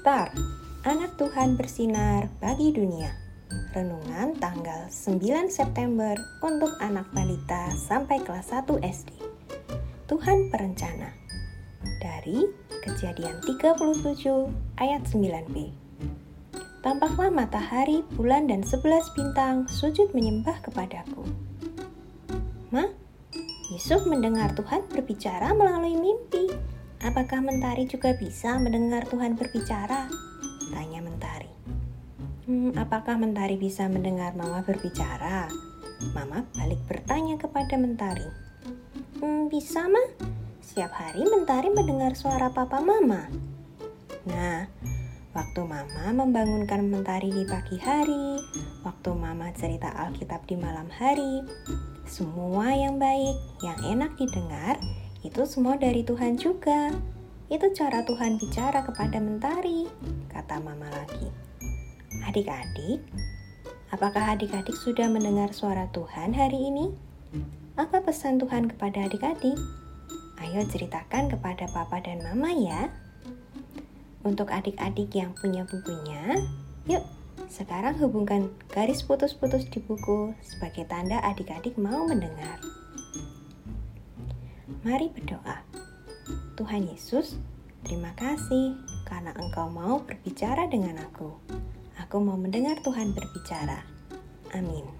Star, anak Tuhan bersinar bagi dunia. Renungan tanggal 9 September untuk anak balita sampai kelas 1 SD. Tuhan perencana. Dari Kejadian 37 ayat 9b. Tampaklah matahari, bulan, dan sebelas bintang sujud menyembah kepadaku. Ma, Yusuf mendengar Tuhan berbicara melalui mimpi. Apakah Mentari juga bisa mendengar Tuhan berbicara? Tanya Mentari. Hmm, apakah Mentari bisa mendengar Mama berbicara? Mama balik bertanya kepada Mentari. Hmm, bisa, Ma. Setiap hari Mentari mendengar suara Papa Mama. Nah, waktu Mama membangunkan Mentari di pagi hari, waktu Mama cerita Alkitab di malam hari, semua yang baik, yang enak didengar, itu semua dari Tuhan juga. Itu cara Tuhan bicara kepada mentari, kata mama lagi. Adik-adik, apakah adik-adik sudah mendengar suara Tuhan hari ini? Apa pesan Tuhan kepada adik-adik? Ayo ceritakan kepada papa dan mama ya. Untuk adik-adik yang punya bukunya, yuk sekarang hubungkan garis putus-putus di buku sebagai tanda adik-adik mau mendengar. Mari berdoa. Tuhan Yesus, terima kasih karena Engkau mau berbicara dengan aku. Aku mau mendengar Tuhan berbicara. Amin.